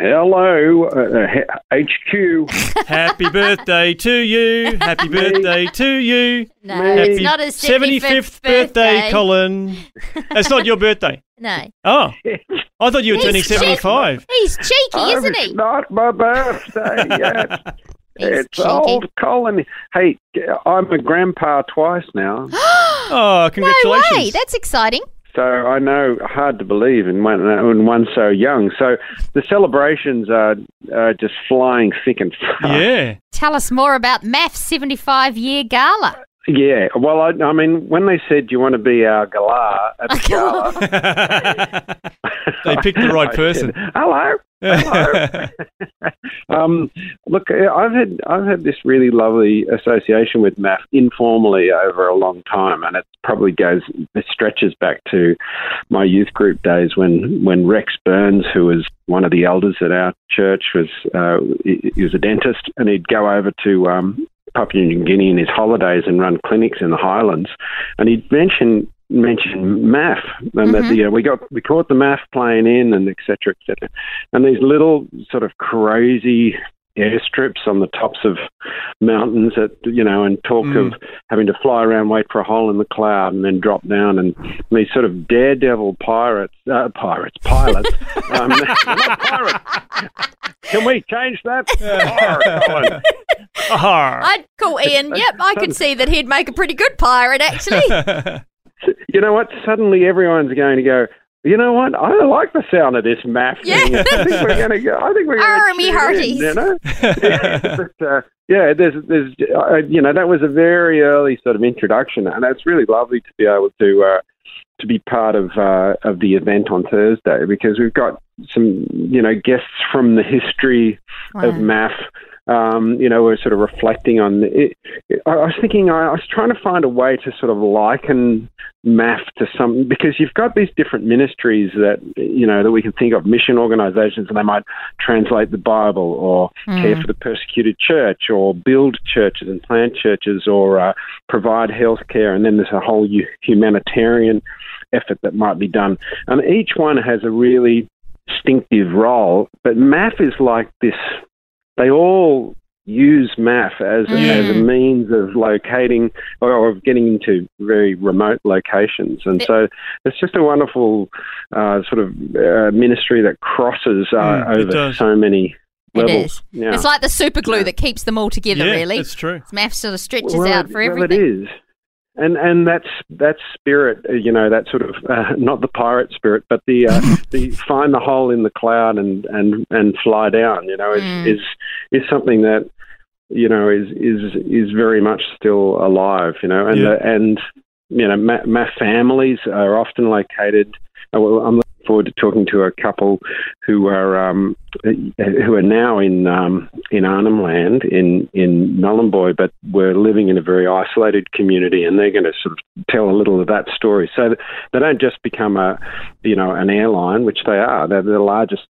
Hello, uh, HQ. Happy birthday to you. Happy birthday to you. No, Happy it's not his 75th birthday, Colin. That's not your birthday. No. Oh, I thought you were He's turning cheeky. 75. He's cheeky, Oh, isn't it's he? not my birthday yet. He's it's cheeky. old Colin. Hey, I'm a grandpa twice now, Oh, No congratulations. way. That's exciting. So I know hard to believe in one in one so young. So the celebrations are, are just flying thick and fast. yeah. Tell us more about MAF's 75 year gala. Yeah. Well, I, I mean, when they said, "Do you want to be our galah at the gala?" they picked the right person. said, Hello. Hello. um, look, I've had I've had this really lovely association with MAF informally over a long time, and it probably goes it stretches back to my youth group days when when Rex Burns, who was one of the elders at our church, was uh, he, he was a dentist, and he'd go over to um, Papua New Guinea in his holidays and run clinics in the highlands, and he'd mentioned mention MAF and that the, uh, we got we caught the MAF plane in and et cetera, et cetera. And these little sort of crazy airstrips on the tops of mountains that you know and talk Mm. of having to fly around wait for a hole in the cloud and then drop down and these sort of daredevil pirates uh, pirates pilots um, pirates can we change that Arr, Colin. I'd call Ian. Yep, I could see that he'd make a pretty good pirate, actually. you know what? Suddenly everyone's going to go. You know what? I like the sound of this MAF Yeah. thing. I think we're going to go. I think we're going to. Army hearties. You know? yeah, but, uh, yeah, there's, there's, uh, you know, that was a very early sort of introduction, and it's really lovely to be able to uh, to be part of uh, of the event on Thursday because we've got some, you know, guests from the history of MAF. Um, you know, we're sort of reflecting on it. I I was thinking, I was trying to find a way to sort of liken MAF to some, because you've got these different ministries that, you know, that we can think of, mission organizations, and they might translate the Bible or care for the persecuted church or build churches and plant churches or uh, provide health care. And then there's a whole humanitarian effort that might be done. And each one has a really distinctive role, but MAF is like this they all use MAF as, as a means of locating or of getting into very remote locations. And so it's just a wonderful uh, sort of uh, ministry that crosses uh, Mm, over so many It levels. is. Yeah. It's like the super glue that keeps them all together, yeah, really. that's true. MAF sort of stretches well, out it- for well, everything. it is. And and that's that spirit, uh, you know, that sort of uh, not the pirate spirit, but the uh, the find the hole in the cloud and and and fly down, you know, is Mm. is is something that you know is is is very much still alive, you know, and Yeah. the, and you know, ma- MAF families are often located. uh, Well, I'm forward to talking to a couple who are um, who are now in um, in Arnhem Land in in Nhulunbuy, but were living in a very isolated community, and they're going to sort of tell a little of that story. So they don't just become a you know an airline, which they are. They're the largest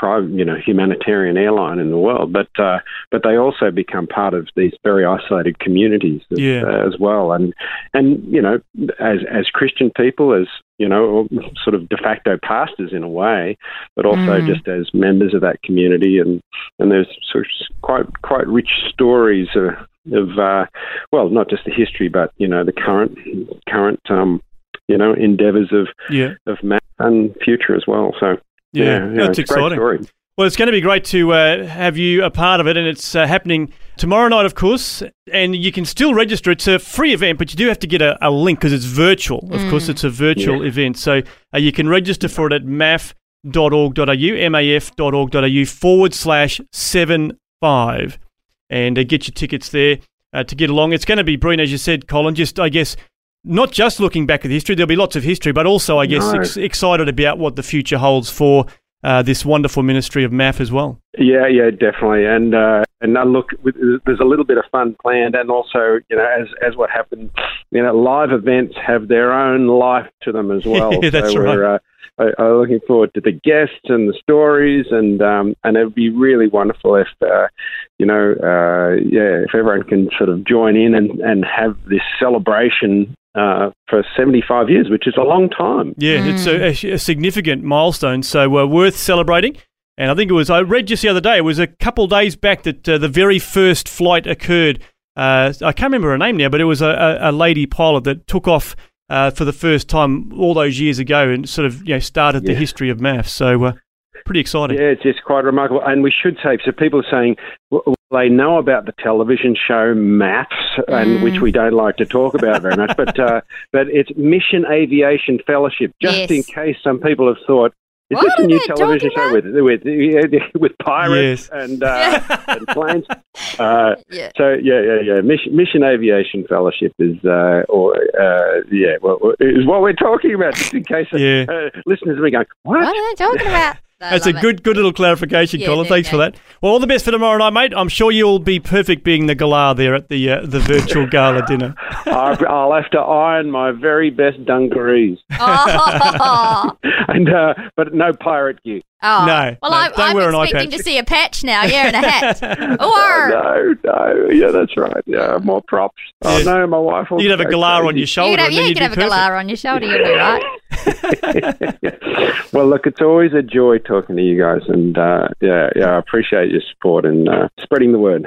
private, you know, humanitarian airline in the world, but uh, but they also become part of these very isolated communities as, Yeah. uh, as well. And and you know, as as Christian people, as you know, sort of de facto pastors in a way, but also Mm. just as members of that community. And and there's sort of quite quite rich stories of, of uh, well, not just the history, but you know, the current current um, you know endeavors of Yeah. of MAF and future as well. So Yeah, yeah, yeah, that's it's a great exciting. story. Well, it's going to be great to uh, have you a part of it, and it's uh, happening tomorrow night, of course. And you can still register. It's a free event, but you do have to get a, a link because it's virtual. Of course, it's a virtual event. So uh, you can register for it at maf.org.au, maf.org.au forward slash seven five, and uh, get your tickets there uh, to get along. It's going to be brilliant, as you said, Colin. Just, I guess, not just looking back at history. There'll be lots of history, but also, I guess, No. ex- excited about what the future holds for uh, this wonderful ministry of MAF as well. Yeah, yeah, definitely. And uh, and uh, look, there's a little bit of fun planned, and also, you know, as as what happened, you know, live events have their own life to them as well. Yeah, that's so we're uh, looking forward to the guests and the stories, and um, and it would be really wonderful if uh, you know, uh, yeah, if everyone can sort of join in and and have this celebration. Uh, for 75 years, which is a long time. Yeah, it's a, a, a significant milestone, so uh, worth celebrating. And I think it was, I read just the other day, it was a couple of days back that uh, the very first flight occurred. Uh, I can't remember her name now, but it was a, a, a lady pilot that took off uh, for the first time all those years ago and sort of you know started the history of MAF's. So uh, pretty exciting. Yeah, it's just quite remarkable. And we should say, so people are saying well, they know about the television show MAFS, and which we don't like to talk about very much, but uh, but it's Mission Aviation Fellowship. Just Yes. in case some people have thought. Is What this a new television show with with with pirates Yes. and uh, and planes? Uh, Yeah. so yeah, yeah, yeah. Mission, Mission Aviation Fellowship is, uh, or uh, yeah, well, is what we're talking about. Just in case Yeah. uh, listeners are going, what? What are they talking about? I That's a love it. good, good little clarification, Yeah, Colin. Thanks for that. Well, all the best for tomorrow night, mate. I'm sure you'll be perfect being the galah there at the uh, the virtual gala dinner. I'll I'll have to iron my very best dungarees, Oh, and uh, but no pirate gear. Oh. No, Well, no, I'm, don't I'm wear an eye expecting to see a patch now. Yeah, and a hat. or No, no, yeah, that's right. Yeah, more props. Oh Yeah. no, my wife. Will You could have a galah on your you shoulder. have, yeah, you you'd could have a galah on your shoulder. You'll be right. well, look, it's always a joy talking to you guys, and uh, yeah, yeah, I appreciate your support and uh, spreading the word.